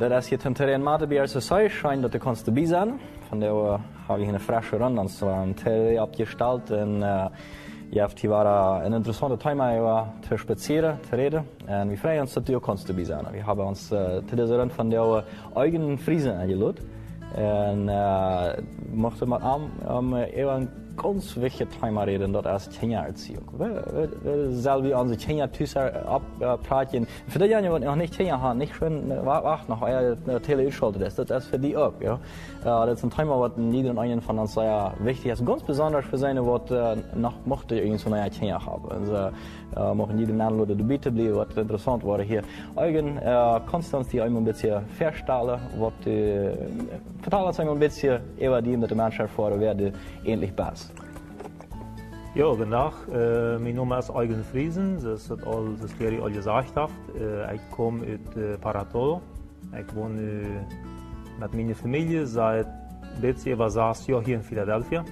Is je ten mate bij als zei, scheint dat de kannst dabei sein. Von der habe ich eine frische Runde an so ein Terrain abgestellt und äh, ja, die war ein interessanter Thema über zu spazieren, zu reden. Und wir freuen uns, dass du kannst dabei sein. Wir haben uns äh, zu dieser Runde von der eigenen Friesen eingeladen. Und äh, möchte mal am, um, um, ganz wichtig Thema reden, dat is Kindererziehung. Wir, wir, wir selber unsere Kinder abpraten. Für die, die noch nicht Kinder haben, nicht schön warten, noch euer Tele schaltet ist, das ist für die auch. Ja. Ist ein Thema, was jeder und einen von uns sehr wichtig ist. Ganz besonders für seine, was noch möchte irgendwie so eine Kinder haben. Äh, mogen jeder Nederlander dabei te blijven, wat interessant worden hier. Eigen äh, Konstanz die einmal ein bisschen verstellen, was äh, uns einmal ein bisschen über die, dass die Menschen vor werden ähnlich passt. Ja, guten Tag. Äh, mein Name ist Eugen Friesen. Das ist all, das ich all gesagt habe. Äh, ich komme aus äh, Paratolo. Ich wohne mit meiner Familie seit letztes Jahr sechs Jahren hier in Philadelphia.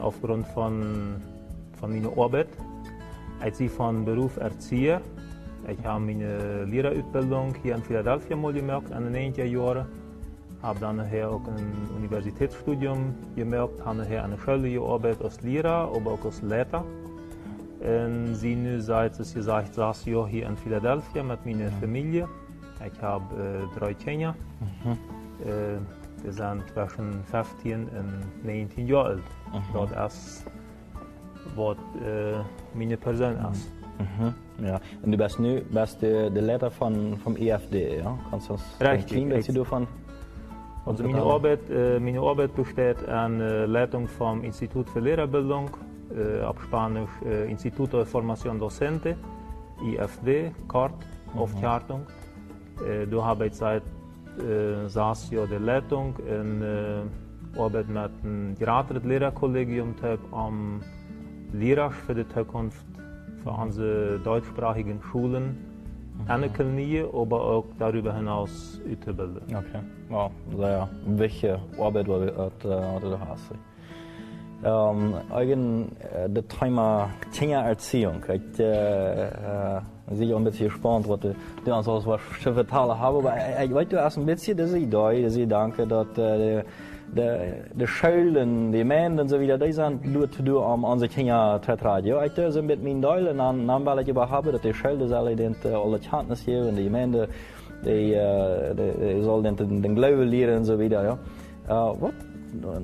Aufgrund von, von meiner Arbeit. Ich bin von Beruf Erzieher. Ich habe meine Lehrerausbildung hier in Philadelphia mal gemacht, in den 90er Jahren habe dann nachher auch ein Universitätsstudium gemacht, habe nachher an der Schule gearbeitet als Lehrer, aber auch als Leiter. Und sie seit, es gesagt, sechs Jahre hier in Philadelphia mit meiner Familie. Ich habe äh, drei Kinder. Mhm. Äh, wir sind zwischen 15 und 19 Jahre alt. Mhm. Das ist, was äh, meine Person ist. Mhm. Ja. Und du bist nu bist der, der Leiter von, vom EFD, ja? Kannst du uns Richtig. ein bisschen davon also meine Arbeit, äh, meine Arbeit besteht an äh, Leitung vom Institut für Lehrerbildung, äh, ab Spanisch äh, Instituto de Formación Docente, IFD, CART, mhm. Aufchartung. Äh, da habe ich seit äh, sechs Jahren die Leitung und äh, arbeite mit einem geratenen Lehrerkollegium am Lehrer für die Zukunft für unsere deutschsprachigen Schulen anerkennen, aber auch darüber hinaus ausbilden. Okay, wow, sehr wichtige Arbeit, die du hast. Um, eigen de Thema Kindererziehung. Ich äh, äh, sehe ein bisschen gespannt, was du, uns was zu vertellen hast. Aber ich weiß, du hast ein bisschen diese Idee, diese Gedanke, dass äh, de, de die Männer und so wieder, die sind nur zu tun, um unsere Kinder zu tragen. Ja, ich tue mit meinen Deulen, dann, dann will ich überhaupt, dass die Schulen alle den, geben, die uh, die, die sollen den, den lernen und so wieder, ja. Uh, wat,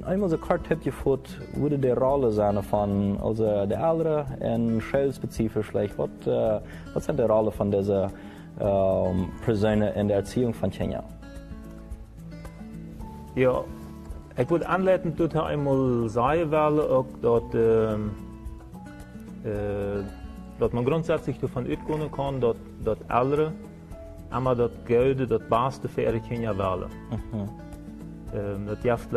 einmal so kort heb je voet, würde die Rolle sein von also der Ältere und schulspezifisch vielleicht, was, uh, was sind die Rolle von dieser um, Person in der Erziehung von Kinder? Ja, ik wil aanleidend tot hij eenmaal zeggen willen ook dat, uh, uh, dat man grundsätzlich davon uitgaan kan dat, dat ouderen immer dat gouden, dat beste voor ihre Kinder willen. Mhm. Uh, dat heeft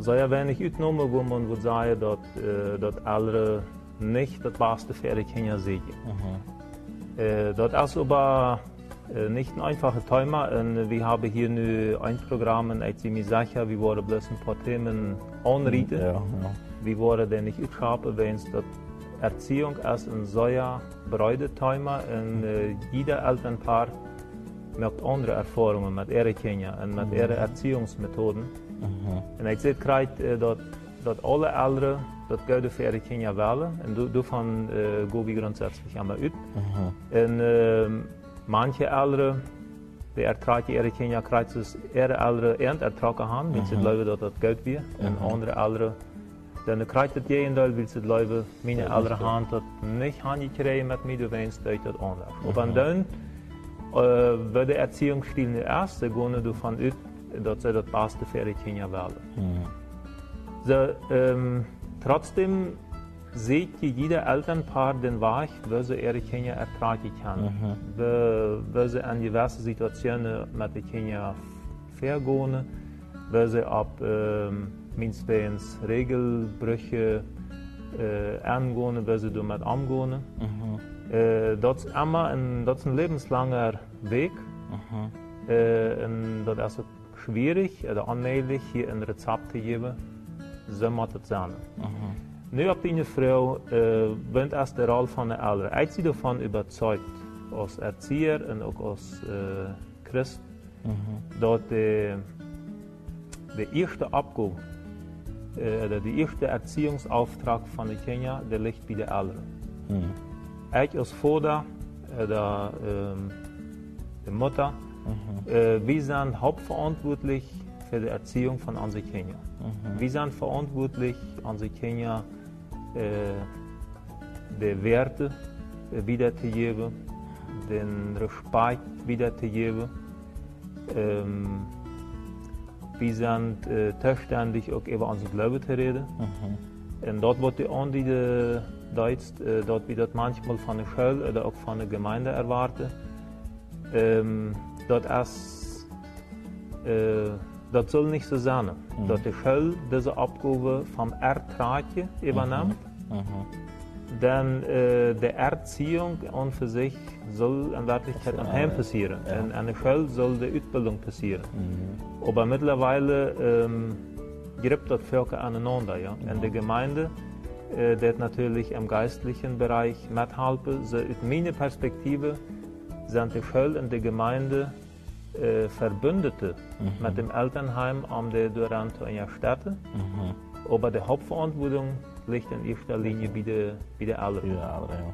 sehr wenig uitgenomen, wo man würde sagen, dat, uh, dat ouderen nicht das beste für ihre Kinder sehen. Mhm. Uh, dat is aber äh, nicht ein einfaches Thema. Und wir haben hier nur ein Programm, und ich bin mir sicher, wir wollen bloß ein paar Themen anrichten. Ja, ja. Wir wollen den nicht ausschreiben, wenn es das Erziehung ist ein sehr breites Thema und äh, jeder Elternpaar macht andere Erfahrungen mit ihren Kindern und mit mhm. ihren Erziehungsmethoden. Mhm. Und ich sehe gerade, äh, dass, dass alle Eltern das Geld für ihre Kinder wählen und davon äh, gehen wir grundsätzlich einmal aus. Mhm. Und, äh, Manche Eltern, die ertragen ihre Kinder krijgen ihre Eltern Erntertragen haben, weil sie glauben, dass das Geld wird. Und andere Eltern, dann krijgt het jendal, weil sie glauben, meine Eltern haben das nicht hingekriegt mit mir, du weinst das anders. Und dann äh, wird der Erziehungsstil nicht erst, gehen davon aus, dass sie das Beste für ihre Kinder wählen. Mhm. So, ähm, trotzdem sieht jeder Elternpaar den Weg, wo sie ihre Kinder ertragen kann, mhm. sie in diverse Situationen mit den Kindern vergehen, sie ab ähm, mindestens Regelbrüche äh, angehen, sie damit umgehen. Mhm. Äh, das ist immer ein, das ist ein lebenslanger Weg. Mhm. Äh, und das ist schwierig oder unmöglich, hier ein Rezept zu geben, so muss es sein. Mhm. Nu op die vrouw uh, bent als de rol van de ouderen. Ik zie ervan überzeugt, als Erzieher en ook als uh, Christ, Dat de, de eerste opgave, äh, de eerste Erziehungsauftrag van de Kenia, der ligt bij de ouderen. Ik als vader, äh, de, ähm, de Mutter, äh, wir sind hauptverantwortlich für die Erziehung von unseren Kindern. Wir sind verantwortlich, unsere Kinder äh, die Werte äh, wiederzugeben, den Respekt wiederzugeben. Ähm, wir sind äh, zuständig, auch über unseren Glauben zu reden. Und dort wird die andere Deutsch, äh, dort wird das manchmal von der Schule oder auch von der Gemeinde erwartet. Ähm, dort ist, äh, das soll nicht so sein. Dass die Schule diese Aufgabe vom Ertragje übernimmt. Denn äh, die Erziehung an für sich soll in Wirklichkeit am Heim passieren. Und an der Schule soll die Ausbildung passieren. Aber mittlerweile ähm, gibt das Völker aneinander. Ja? Und die Gemeinde, äh, die natürlich im geistlichen Bereich mithelfen. So, aus meiner Perspektive sind die Schule und die Gemeinde äh, Verbündete mit dem Elternheim, um die daran zu unterstützen. Aber die Hauptverantwortung liegt in erster Linie bei den bei den Eltern. Ja, ouderen,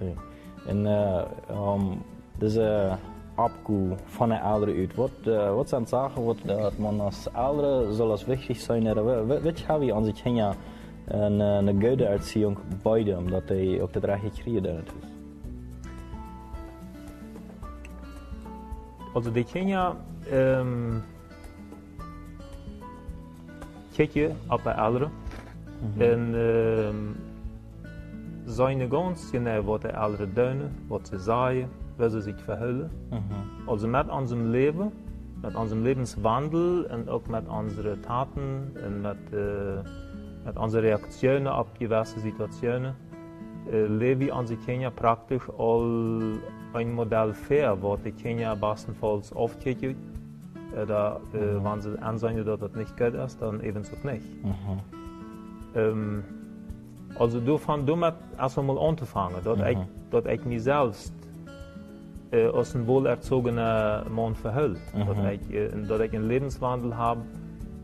ja. En uh, um, deze opkoe van de ouderen uit, wat, uh, wat zijn zaken wat dat man als ouderen zal als wichtig zijn? Wat, wat hebben we onze kinderen een, een goede erziehung beide, omdat die ook de rechte kriegen Also die Kinder ähm, kijken op de ouderen en ähm, zijn ganz genau wat de ouderen doen, wat ze zeggen, wie ze zich verhullen. Also mit unserem Leben, mit unserem Lebenswandel und auch mit unseren Taten und mit, äh, mit unseren Reaktionen auf diverse Situationen äh, leben wir unsere Kinder praktisch all ein Modell fair, wo die Kinder bestenfalls aufkicken. Oder äh, wenn sie ansehen, dass das nicht gut ist, dann ebenso nicht. Ähm, also davon damit erst einmal anzufangen, dass, ich, dass ich mich selbst äh, als ein wohlerzogener Mann verhält. Dass, ich, äh, dass ich einen Lebenswandel habe,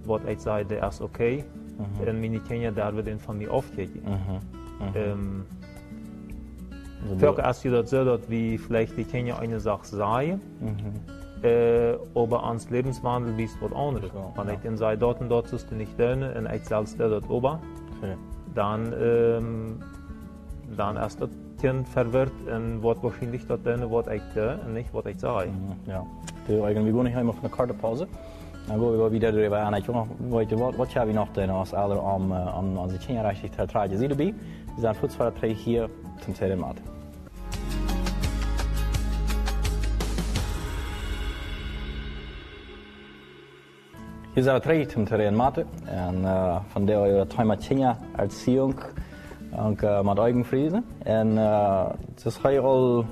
wo ich sage, der ist okay. Und meine Kinder dürfen den von mir aufkicken. Ähm, Ist ja das so, dass wir vielleicht die Kinder eine Sache sagen, äh, aber ans Lebenswandel wie es was anderes. So, Wenn ja. ich dann sage, dort und dort sollst du nicht tun und ich selbst der dort oben, Zie. dann, ähm, dann ist das Kind verwirrt und wird wahrscheinlich dort tun, was ich tue und nicht, was ich sage. Ja. Du, gaan niet helemaal van de kartenpauze. Dan gaan we wel weer even aan. Ik wil nog weten, wat, wat hebben we nog doen als ouderen om, om onze kinderen richtig te tragen? Zie je erbij? We zijn goed voor het hier zum tweede zijn we terug zum tweede maat. En uh, van der we thema Kinder Erziehung und uh, met Augenfriesen. En uh, das ga je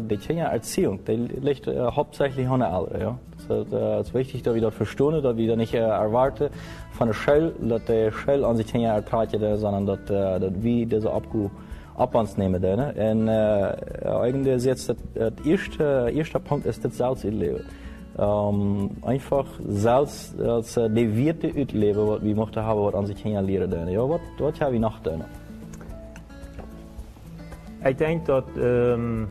die Kinder Erziehung, die liegt uh, hauptsächlich an der Eltern. Ja? Das ist, uh, ist wichtig, dass wir das verstehen, dass wir nicht uh, erwarten von der Schule, dass die Schule an sich Kinder ertragen, sondern dass, uh, dass wir diese Abgabe ab uns nehmen. Ne? Und uh, eigentlich ist jetzt der erste, erste Punkt ist das Selbstleben. Um, einfach selbst als uh, die Werte uitleven wat we mochten hebben wat onze kinderen leren doen. Ja, wat, wat hebben we nog doen? Ich denke, dass, ähm,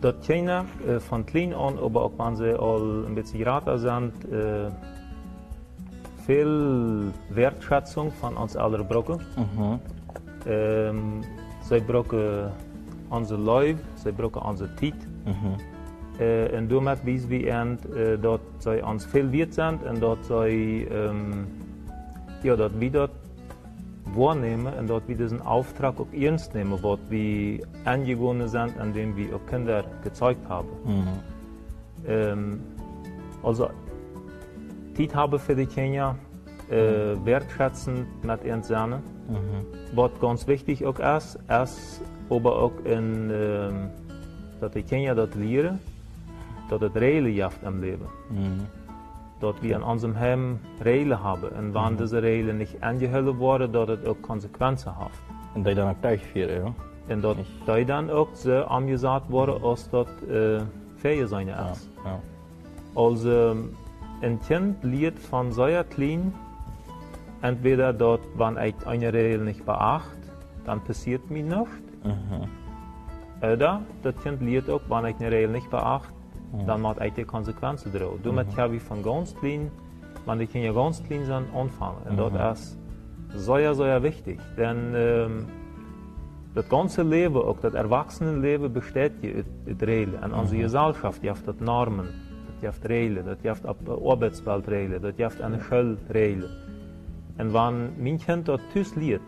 dass Kinder äh, von klein an, aber auch wenn sie all ein bisschen grater sind, äh, viel Wertschätzung von uns anderen brauchen. Ähm, sie brauchen unser Leben, sie brauchen unsere Zeit. Äh, und damit wissen wir, ihnen, äh, dass sie uns viel wert sind und dass sie, ähm, ja, dass wir das wahrnehmen und dort wir diesen Auftrag auch ernst nehmen, was wir angewohnt sind, an dem wir auch Kinder gezeigt haben. Ähm, also, Zeit haben für die Kinder, äh, wertschätzen mit ihren Söhnen. Was ganz wichtig auch ist, ist aber auch, in, ähm, dass die Kinder das lernen, dass es Regeln gibt im Leben. Dass wir in unserem Heim Regeln haben. Und wenn diese Regeln nicht angehalten worden, dass es auch Konsequenzen hat. En die dan ook durchführen, ja? Und dass die dann auch so angesagt worden, als das äh, fair sein ist. ja. Also ein Kind lernt von sehr klein, entweder dort, wenn ich eine Regel nicht beachte, dann passiert mir nichts. Oder das Kind lernt auch, wenn ich eine Regel nicht beachte, dann macht ich die Konsequenzen drauf. Du mhm. habe ich von ganz klein, wenn die Kinder ganz klein sind, anfangen. Und das ist sehr, sehr wichtig. Denn ähm, das ganze Leben, auch das Erwachsenenleben, besteht aus Regeln. Und unsere Gesellschaft, die hat das Normen, die hat Regeln, die hat Arbeitsweltregeln, die hat eine Schulregeln. Und wenn mein Kind dort leert,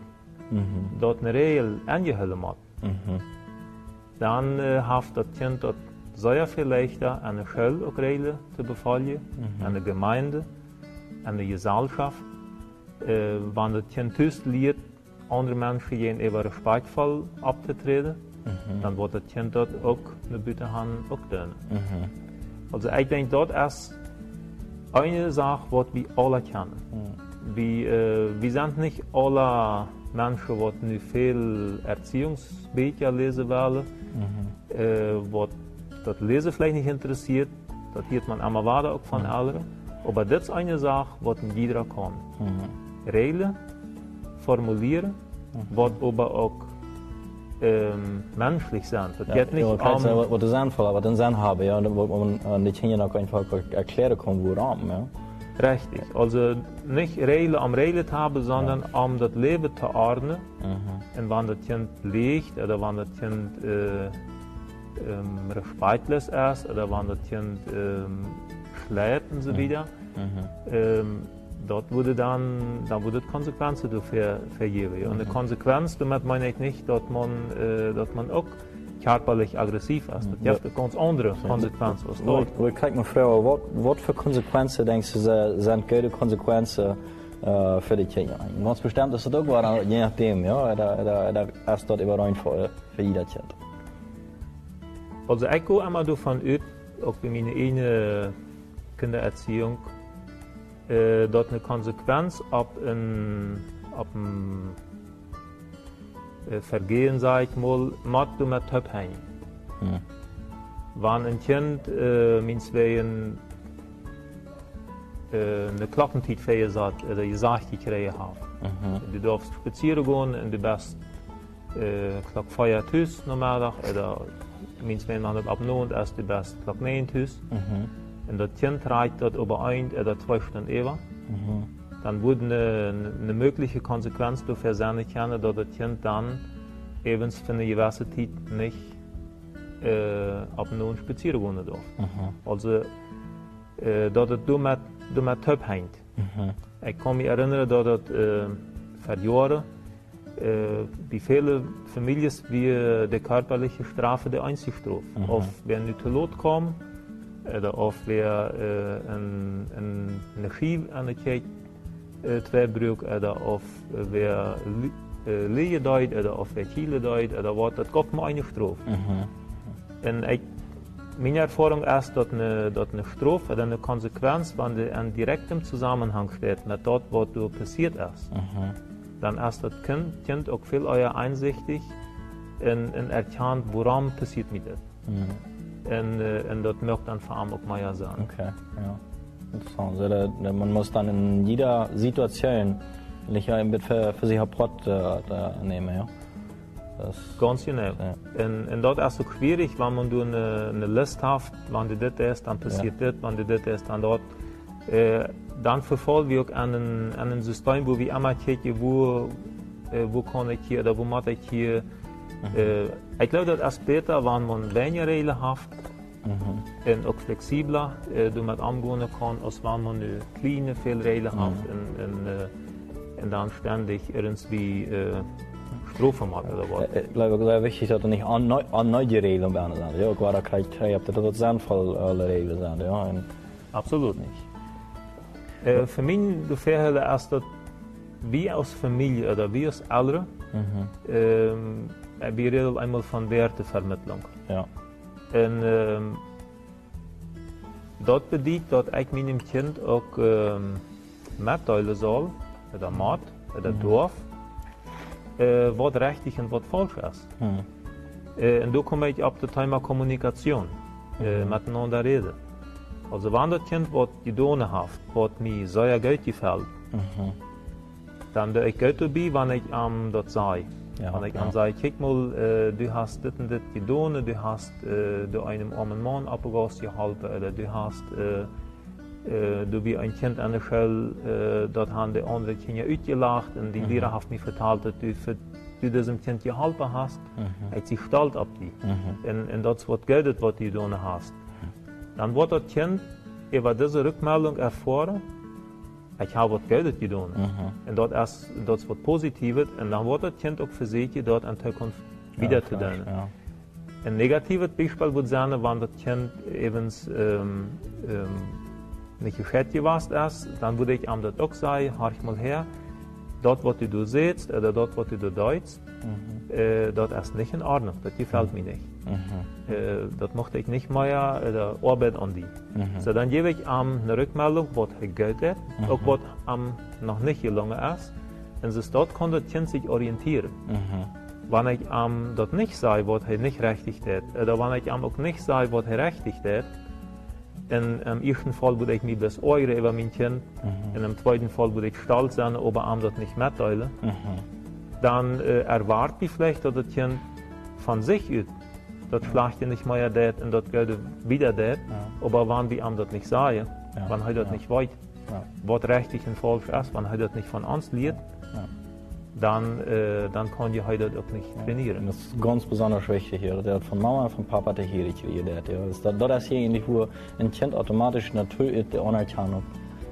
mhm. dort eine Regel angehalten hat, mhm. dann äh, hat das Kind dort sehr viel leichter, eine Schule zu befolgen, mhm. eine Gemeinde, eine Gesellschaft. Äh, wenn das Kind thuis leert, andere Menschen gegenüber respektvoll abzutreten, mhm. dann wird das Kind dort auch eine Bitte haben, auch tun. Mhm. Also ich denke, dort ist eine Sache, die wir alle kennen. Mhm. Wir, äh, wir sind nicht alle Menschen, die nu viel Erziehungsbücher lesen wollen, mhm. äh, das Lesen vielleicht nicht interessiert, das hört man immer weiter auch von mhm. anderen. Aber das ist eine Sache, die jeder kann. Mhm. Regeln, formulieren, mhm. was aber auch ähm, menschlich sind. Das ja, geht nicht ja, um, ja, de zin vallen, wat een zin hebben, ja, wo man die Kinder auch einfach erklären kann, woran. Ja. Richtig, also nicht Regeln am Regeln haben, sondern ja. um das Leben zu ordnen. Mhm. Und wenn das Kind liegt oder wenn das Kind äh, ähm, respektlos ist oder wenn das Kind ähm, schläft und so mhm. wieder, mhm. ähm, dort wurde dann, dann wurde Konsequenzen dafür vergeben. Und eine mhm. Konsequenz, damit meine ich nicht, dass man, äh, dass man auch körperlich aggressiv ist. Das ja. hat ganz andere Konsequenzen. Ich kijk me vragen, wat, voor consequenties denk je zijn gute Konsequenzen für die Kinder? Ganz bestimmt ist das auch je nachdem, ja, da, da, da ist das überall für, für jeder Kind. Also ich gehe immer davon aus, auch bei meiner eigenen Kindererziehung, äh, dort eine Konsequenz ab ein, ab ein äh, Vergehen, sag ich mal, macht du mit Töpfhängen. Hm. Wenn ein Kind äh, meinetwegen äh, eine für sagt, oder gesagt gekriegt hat, mhm. du darfst spazieren gehen und du bist äh, Klock feier Tüs normal, oder meinetwegen man ab 9 erst du bist Klock 9 Tüs. Mhm. Und das Kind reicht dort über ein oder zwei Stunden über. Mhm. Dann würde eine, eine, mögliche Konsequenz dafür sein können, dass das Kind dann eben für eine gewisse Zeit nicht äh, ab nun spazieren gehen darf. Mhm. Also, äh, dass das du mit, du mit Töp hängt. Mhm. Ich kann mich erinnern, dass das äh, vor Jahren äh, bei vielen Familien wie die körperliche Strafe der Einzelstrafe. Mhm. Auf, wenn du zu Lot kommt, oder weer uh, een, een, een schief aan het kijken uh, tweebruik, oder of weer uh, leje duidt, oder of weer chile duidt, oder wat, dat komt me einig stroof. Mm -hmm. En ik, mijn ervaring is dat een, dat een stroof, oder eine Konsequenz, wenn die in direktem Zusammenhang steht mit dat, was passiert ist, mm dann ist das kind, kind auch viel euer einsichtig in, in erkannt, woran passiert mir das. -hmm. En, en dat möchte dann vor allem auch Meier sein. Okay, ja. Interessant. Also, da, man muss dann in jeder Situation nicht ein für, für sich Rapport äh, nehmen, ja. Das, Ganz genau. Ja. Und, und das ist auch schwierig, wenn man eine, eine Liste hat, wenn du das ist, dann passiert ja. das, wenn du das ist, dann dort. Äh, dann verfolgen wir einen, einen System, wo wir immer gucken, wo, äh, wo kann ich hier oder wo mache ich hier Mhm. ich glaube, das ist besser, wenn man weniger Regeln hat mhm. und auch flexibler äh, damit umgehen kann, als wenn man eine kleine, viele Regeln hat und, und, äh, und, dann ständig irgendwie äh, Strophen macht oder was. Ich glaube, es ist wichtig, dass er nicht an, neue Regeln werden. Ja, gerade kriegt ihr habt das sinnvoll alle Regeln sind. Ja, und Absolut nicht. Äh, für mich gefällt es, dass wir als Familie oder wir als Eltern mhm. ähm, wir reden einmal von Wertevermittlung. Ja. En ähm, dat bedeutet, dat ik meinem Kind ook ähm, mitteilen soll, oder maat, oder mhm. dorf, äh, wat richtig und was falsch ist. Mhm. Äh, und da komme ich auf das Thema Kommunikation, äh, miteinander reden. Also wenn das Kind wat gedaan heeft, wat mij zeer goed gefällt, dann doe ich Geld dabei, wenn ich am das sei. Ja, wenn ich ja. am sei, mal, äh, du hast dit und dit gedaan, du hast äh, du einem armen Mann abgegossen geholfen, oder du hast äh, äh, du wie ein Kind an der Schule, äh, dort haben die anderen Kinder uitgelacht und die Lehrer hat mir vertalt, dass du für du diesem Kind geholfen hast, Mhm. hat sich stolz auf die. Und, und das wird Geld, was du getan hast. Dann wird das Kind über diese Rückmeldung erfahren, ich habe was Geld getan. Und dort erst, das wird Positives, und dann wird das Kind auch versuchen, dort in Zukunft wieder zu tun. Ja. Ein negatives Beispiel würde sein, wenn das Kind eben ähm, ähm, nicht gewesen ist, dann würde ich ihm das auch sagen, horch mal her, dort, was du siehst, oder dort, was du deutst, äh, das ist nicht in Ordnung, das gefällt mir nicht. Äh, das möchte ich nicht mehr, oder Arbeit an die. So, dann gebe ich ihm eine Rückmeldung, was Geld hat, auch was ihm noch nicht gelungen ist, und so dort kann das Kind sich orientieren. Wenn ich ihm das nicht sage, was er nicht richtig hat, oder wenn ich ihm auch nicht sage, was er richtig hat, in im ersten Fall würde ich mich das eure über mein Kind, in dem zweiten Fall würde ich stolz sein, ob er ihm das nicht mitteilen. Dann äh, erwartet ich vielleicht, dass das Kind von sich aus das schlechte nicht mehr das und das Geld wieder das, aber wenn wir ihm das nicht sagen, Ja, wenn er das ja. nicht weiß, Ja. was richtig und falsch ist, wenn er das nicht von uns lernt, Ja. Dann, äh, dann kann ich heute auch nicht trainieren. das ist ganz besonders wichtig hier. Der hat von Mama und von Papa der hier gekriegt. Ja. Das, das, das hier eigentlich, wo ein Kind automatisch natürlich die Anerkennung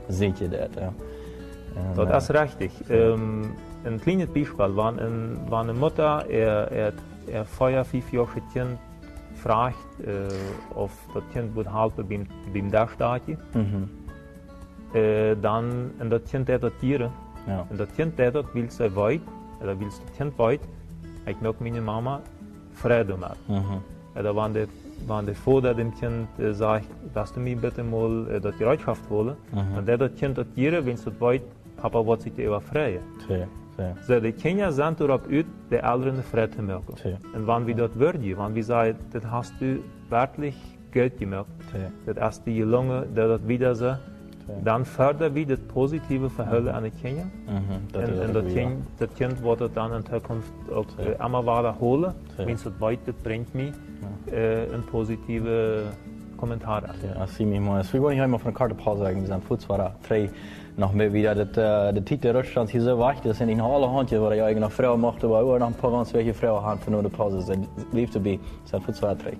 sieht. ihr Das, ja. Und, Das ist richtig. Ähm, ein kleines Beispiel, wenn, ein, wenn eine Mutter er, er, er feuer fünf Jahre Kind fragt, äh, ob das Kind wird helfen beim, beim Dachstadje, Mhm. äh, dann und das Kind der das Tiere, Ja. und das Kind der das will sie weit, oder will das Kind weit, ich möchte meine Mama Freude machen. Mhm. Oder wenn der, wenn der Vater dem Kind äh, sagt, dass du mir bitte mal äh, das Gerätschaft holen, und der das Kind das Tiere, wenn es das weit, Papa wird sich. Sehr, sehr. So, die Kinder sind darauf uit, die Eltern Freude zu. Ja. Und wenn wir das würden, wenn wir sagen, das hast du wirklich gut gemacht, Ja. das hast du gelungen, dass das wieder so, Dann fördern wir das positive Verhalten an die Kinder. Mhm. Und das, wieder. kind, das Kind wird das dann in Zukunft auch Ja. immer wiederholen, Ja. wenn es das weit, das bringt mir äh, ein positive Kommentar. Ja, ziemlich mal. Wir wollen hier immer von Karte Pause sagen. Wir sind zwei, drei noch mehr wieder. Das, der Titel Rückstand hier so weit, das sind noch alle Handje, was ich eigene Frau machte, aber auch noch ein paar ganz welche Frauen haben für nur die Pause. Das lief dabei. Wir sind zwei, drei.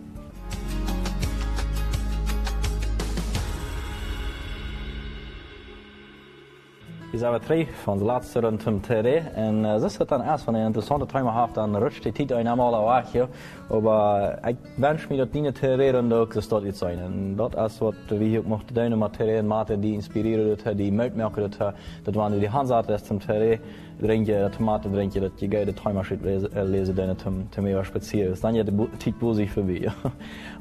Wir zijn drie van de laatste rond om TD. En uh, dit is dan erst van een interessante thema haft, dan rutscht die Titel einmal weg hier. Aber ich wünsche mir, dass die TD und auch das dort jetzt sein. Und das ist, was wir hier mochten tun, mit TD und Mathe, die inspirieren, das, die Möglichen, das, das waren die Hansarten, das drinken, das Tomate das die geile Timersheet lesen, lesen, dann zum, zum mehr speziell. Dann die Titel wo sich vorbei.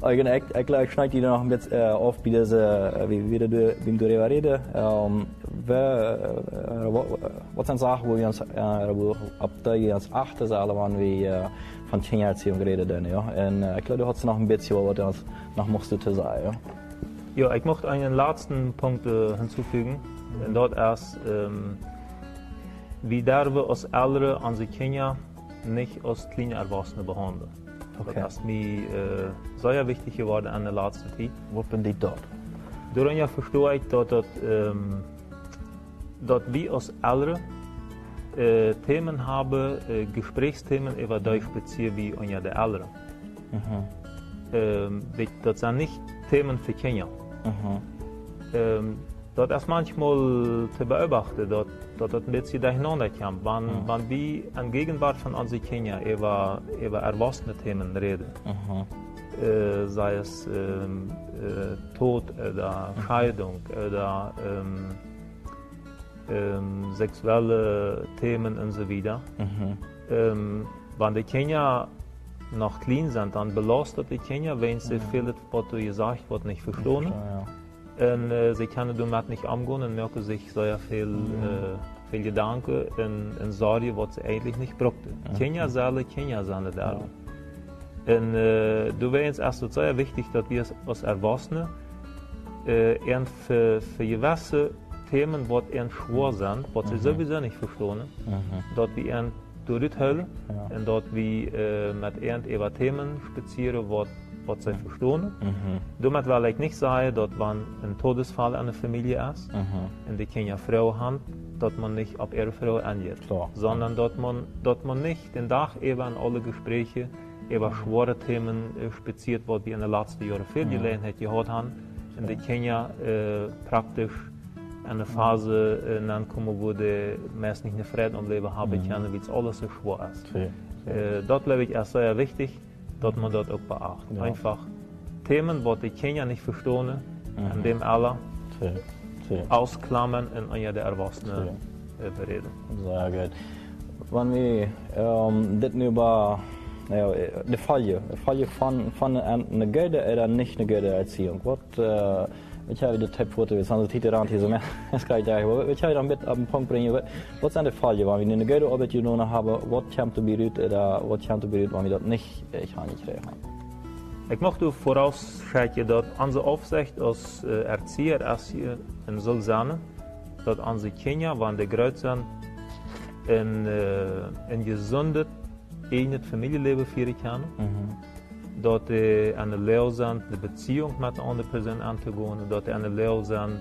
Eigentlich, ich, ich, ich schneide die noch äh, auf, wie das, äh, wie, wie du, wie du darüber redest. Ähm, äh, wat, wat zijn zaken waar we ons uh, op de ons achter zullen wanneer we uh, van kindererziehung reden doen, ja. Uh, ik glaube, du hast noch ein bisschen was uns noch musst du zu sagen, ja. Ja, ich möchte einen letzten Punkt äh, hinzufügen. Und dort erst, ähm, wie dürfen wir als Eltern unsere Kinder nicht als kleine Erwachsene behandeln. Okay. Das ist mir äh, sehr wichtig geworden in der letzten Zeit. Wo bin ich dort? Daarin verstehe ich, dass, dass, ähm, dass wir als Eltern äh, Themen haben, äh, Gesprächsthemen über die speziell wie unter der Eltern. Ähm, die- das sind nicht Themen für Kinder. Mhm. Ähm, dat is manchmal te beobachten, dat, het een beetje durcheinander komt. Wenn, wenn wir in Gegenwart von unseren Kindern über, über erwachsene Themen reden, Mhm. äh, sei es ähm, äh, Tod oder Scheidung oder ähm, ähm, sexuelle Themen und so weiter. Mhm. Ähm, wenn die Kinder noch klein sind, dann belastet die Kinder, wenn sie vieles, was du gesagt wird, nicht verstehen. Ja, En äh, sie können damit nicht umgehen und merken sich sehr viel, äh, viel Gedanken. Und, und Sorge, was sie eigentlich nicht brauchten. Kinder sollen Kinder sein da. Und äh, du wäre jetzt erst sehr wichtig, dass wir als Erwachsene äh, für, für gewisse Themen, die eher schwer sind, die sie sowieso nicht verstehen, dort wie eher durchhöllen Ja. und dort wie äh, mit eher über Themen spazieren, die sie verstehen. Damit will ich nicht sagen, dass wenn ein Todesfall an der Familie ist, und die keine Frau haben, dass man nicht auf ihre Frau angeht. Klar. Sondern dass man, dass man nicht den Tag eben in alle Gespräche über schwere Themen äh, spaziert, was wir in den letzten Jahren viel Gelegenheit gehabt haben. Und die Kenia äh, praktisch eine Phase äh, ankommen, wo die meist nicht eine Frieden am Leben haben können, weil es alles so schwer ist. Ja. Äh, dort glaube ich ist sehr wichtig, dass man dort auch beachtet. Ja. Einfach Themen, die die Kenia nicht verstehen, an dem alle Ja. Ja. ausklammern und an der Erwachsenen bereden. Sehr gut. Wenn wir ähm, nu über ja, de Falle, de Falle van een, een goede oder nicht eine gute Erziehung. Wat, äh, wat jij de tip voor te weten, anders titel aan te zeggen, das kann ich sagen, wat jij dan met op een punt brengen, wat, wat zijn de Falle, wanneer we eine gute Arbeit genomen hebben, wat komt er berührt oder wat komt er berührt, wanneer we dat nicht, ich habe nicht recht. Ich möchte vorausschicken, dass unsere Aufsicht als äh, Erzieher ist hier in Sulzane, dass unsere Kinder, wenn die groß sind, ein, äh, ein gesundes, eigenes Familienleben führen können. Dass sie eine Lehre sind, eine Beziehung mit anderen Person anzugehen, sie eine Lehre sind,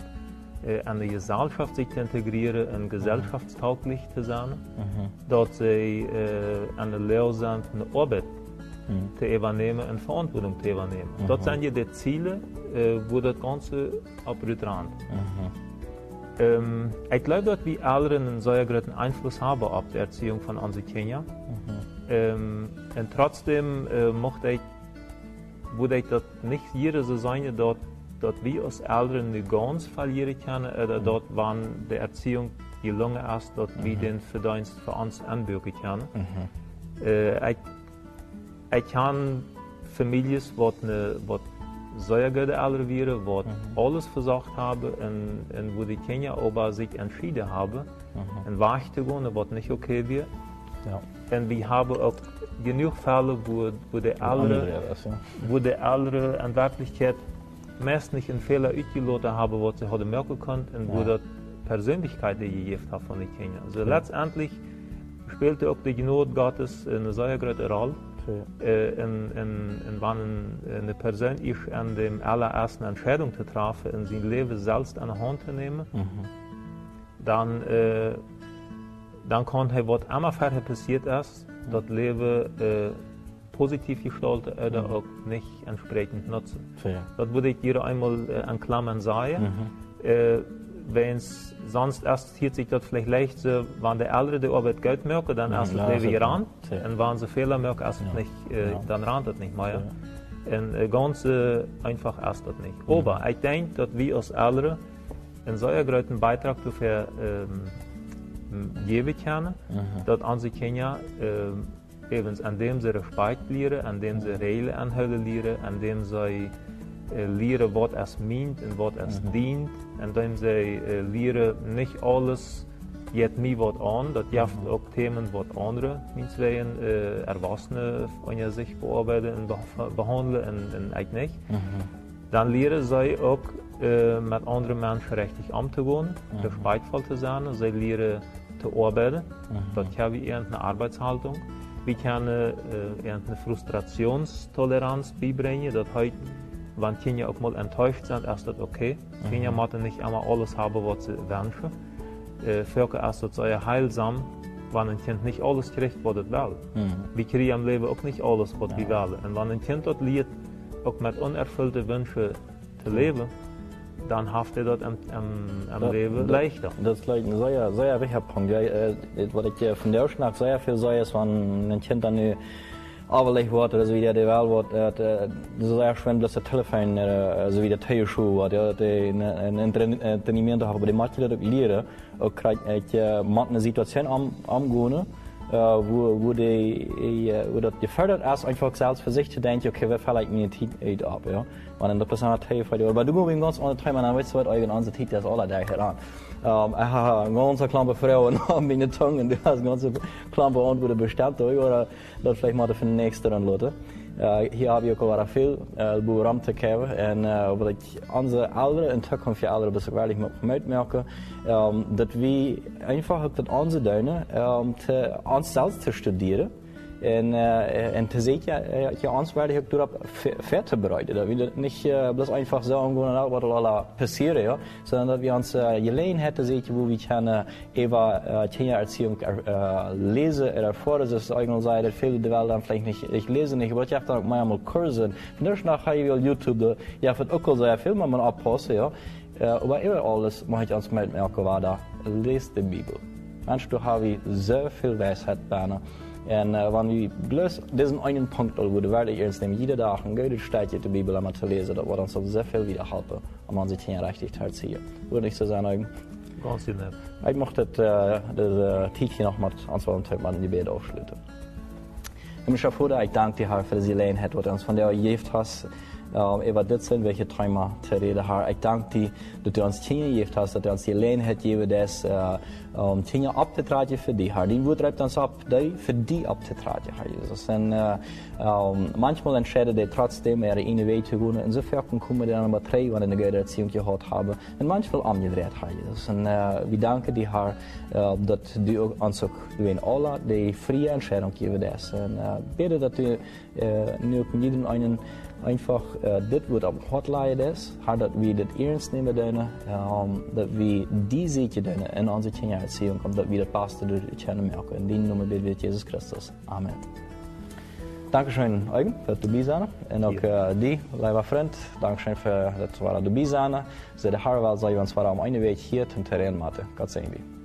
äh, an die Gesellschaft sich zu integrieren und gesellschaftstauglich zu sein. Dass sie äh, eine Lehre sind, eine Arbeit zu übernehmen und Verantwortung zu übernehmen. Das sind ja die Ziele, äh, wo das Ganze abrührt ran. Ähm, ich glaube, dass wir alle einen sehr großen Einfluss haben auf die Erziehung von unseren Kindern. Ähm, und trotzdem äh, mochte ich, ich das nicht jeder so sein, dass, dass wir als Eltern nicht ganz verlieren können, oder dort, wann die Erziehung gelungen ist, dass wir den Verdienst für uns anbürgen können. Äh, ich, ich kann Familien, die ne, wat sehr gute Eltern wären, die alles versucht haben und, und wo die Kinder aber sich entschieden haben, in Wahrheit zu gehen, was nicht okay wäre. Ja. Und wir haben auch genug Fälle, wo, wo die ja. wo die Eltern in Wirklichkeit meist nicht einen Fehler ausgelassen haben, was sie hadden merken können und wo das Persönlichkeit die gegeben hat von den Kindern. Also letztendlich spielte auch die Gnade Gottes eine sehr große Rolle. Äh, in, in, in wann ein- eine Person ist an dem allerersten Entscheidung zu treffen, in sein Leben selbst an die Hand zu nehmen, dann, äh, dann kann er, was immer vorher passiert ist, das Leben äh, positiv gestalten oder auch nicht entsprechend nutzen. Ja. Das würde ich dir einmal äh, in Klammern sagen. Äh, wenn es sonst erst hier sich das vielleicht leicht, so, wenn der Ältere die Arbeit Geld merkt, dann erst ja, das Leben. Ja. Und wenn sie Fehler merken, erst Ja. nicht, äh, Ja. dann rannt das nicht mehr. Und äh, ganz äh, einfach erst das nicht. Aber ich denke, dass wir als Ältere einen sehr großen Beitrag dafür ähm, geben können, dass unsere Kinder ähm, eben an dem sie Respekt lernen, an dem sie Regeln anhalten lernen, an dem sie äh, lernen, was es meint und was es dient, an dem sie äh, lernen, nicht alles geht mir was an, das gibt auch Themen, was andere meinetwegen äh, Erwachsene von sich bearbeiten und beh- behandeln und, und ich nicht. Dann lernen sie auch äh, mit anderen Menschen richtig umzugehen, respektvoll zu sein. Sie lernen zu arbeiten. Das kann wie irgendeine Arbeitshaltung. Wir können äh, irgendeine Frustrationstoleranz beibringen. Das heißt, wenn Kinder auch mal enttäuscht sind, ist das okay. Kinder müssen nicht immer alles haben, was sie wünschen. Äh, Völker ist das sehr heilsam, wenn ein Kind nicht alles kriegt, was es will. Wir kriegen im Leben auch nicht alles, was wir wollen. Und wenn ein Kind das lernt, auch mit unerfüllten Wünschen zu leben, dann haft er das im, im, im Ja, Leben das- leichter. Das ist gleich ein sehr, sehr wichtiger Punkt. Ja, äh, was ich von der Schnack sehr viel sage, ist, wenn ein Kind dann overleg wordt, also wie der wordt, dat äh, sehr schön, dass der Telefon, äh, also wie der Teilschuh wordt, ja, hebben, bij de matje dat ook leren, ook krijg ik uh, met een situatie am, amgehen, äh, wo, wo, die, wo das gefördert ist, einfach selbst für sich zu denken, okay, wer vielleicht mir Zeit ab, ja. Wenn dann der Person hat Teil aber du musst ganz andere Themen, dann weißt du, was euren ganzen Zeit ist, alle da heran. Um, ich habe ganze Klampe Frauen an meine Zunge und du hast ganze Klampe Antworten bestimmt, oder das vielleicht mal für den nächsten Leute. Uh, hier habe ich ook al veel uh, boel ruimte gegeven. En uh, wat ik onze ouderen in toekomst voor ouderen best wel moet uitmerken, um, dat we einfach ook dat onze duinen um, te, ons zelf te studeren. En, uh, en te ja, ja, uns werde ich dort fertig bereiten. Dass wir nicht uh, bloß einfach umgehen, was da passiert, ja, sondern dass wir uns uh, gelegen hätten, sehen, wo wir können über uh, Kindererziehung uh, lesen, erfahren, das ist eigentlich Seite, viele der Welt dann vielleicht nicht, ich lese nicht, aber ich habe dann mal einmal Kurse. Nicht nach YouTube, ja, für auch so viel, man abpassen, ja. Aber immer alles, mache ich uns mitmerken, war da, lest die Bibel. Mensch, du hast so viel Weisheit bei En uh, wanneer we bloos deze ene punt al worden waarde eerst nemen, iedere dag een goede stadje de Bibel aan te lezen, dat wordt ons zeer veel wieder helpen om onze tien richtig te herziehen. Würde ich so sagen, Ganz nett. Ich möchte uh, das Tietje noch mit uns mal in die Bede aufschließen. Ich möchte vor, ich danke dir für die Gelegenheit, die du uns von der gegeben hast. Um, Eva, dit zijn welche Träume te reden haar. Ik dank die dat u ons tien geeft hast, dat u ons die gelegenheid gegeven des uh, um, tien op te treden voor die haar. Die woord reibt ons op, die voor die op te treden, Herr Jesus. En manchmal entscheiden die trotzdem, ihre eine Weg zu gehen. Insofern kommen die dann Nummer drei, wenn eine gute Erziehung gehabt haben. Und manchmal umgedreht, Herr Jesus. Und uh, wir danken die haar, uh, dat du uns auch in alle die freie Entscheidung geben des. Und uh, bitte, dass du uh, nu jeden einen einfach uh, dit wordt op hotline is, haar dat we dit ernst nemen doen, um, dat we die ziekte doen in onze kindererziehung, omdat we dat beste door kennen merken. In die noemen bidden we Jesus Christus. Amen. Dankeschön, Eugen, für du bist Und auch uh, die, lieber Freund, Dankeschön für das, was du bist. Sie der Herr, weil sie uns war am einen Weg hier zum Terrain machen. Gott sei Dank.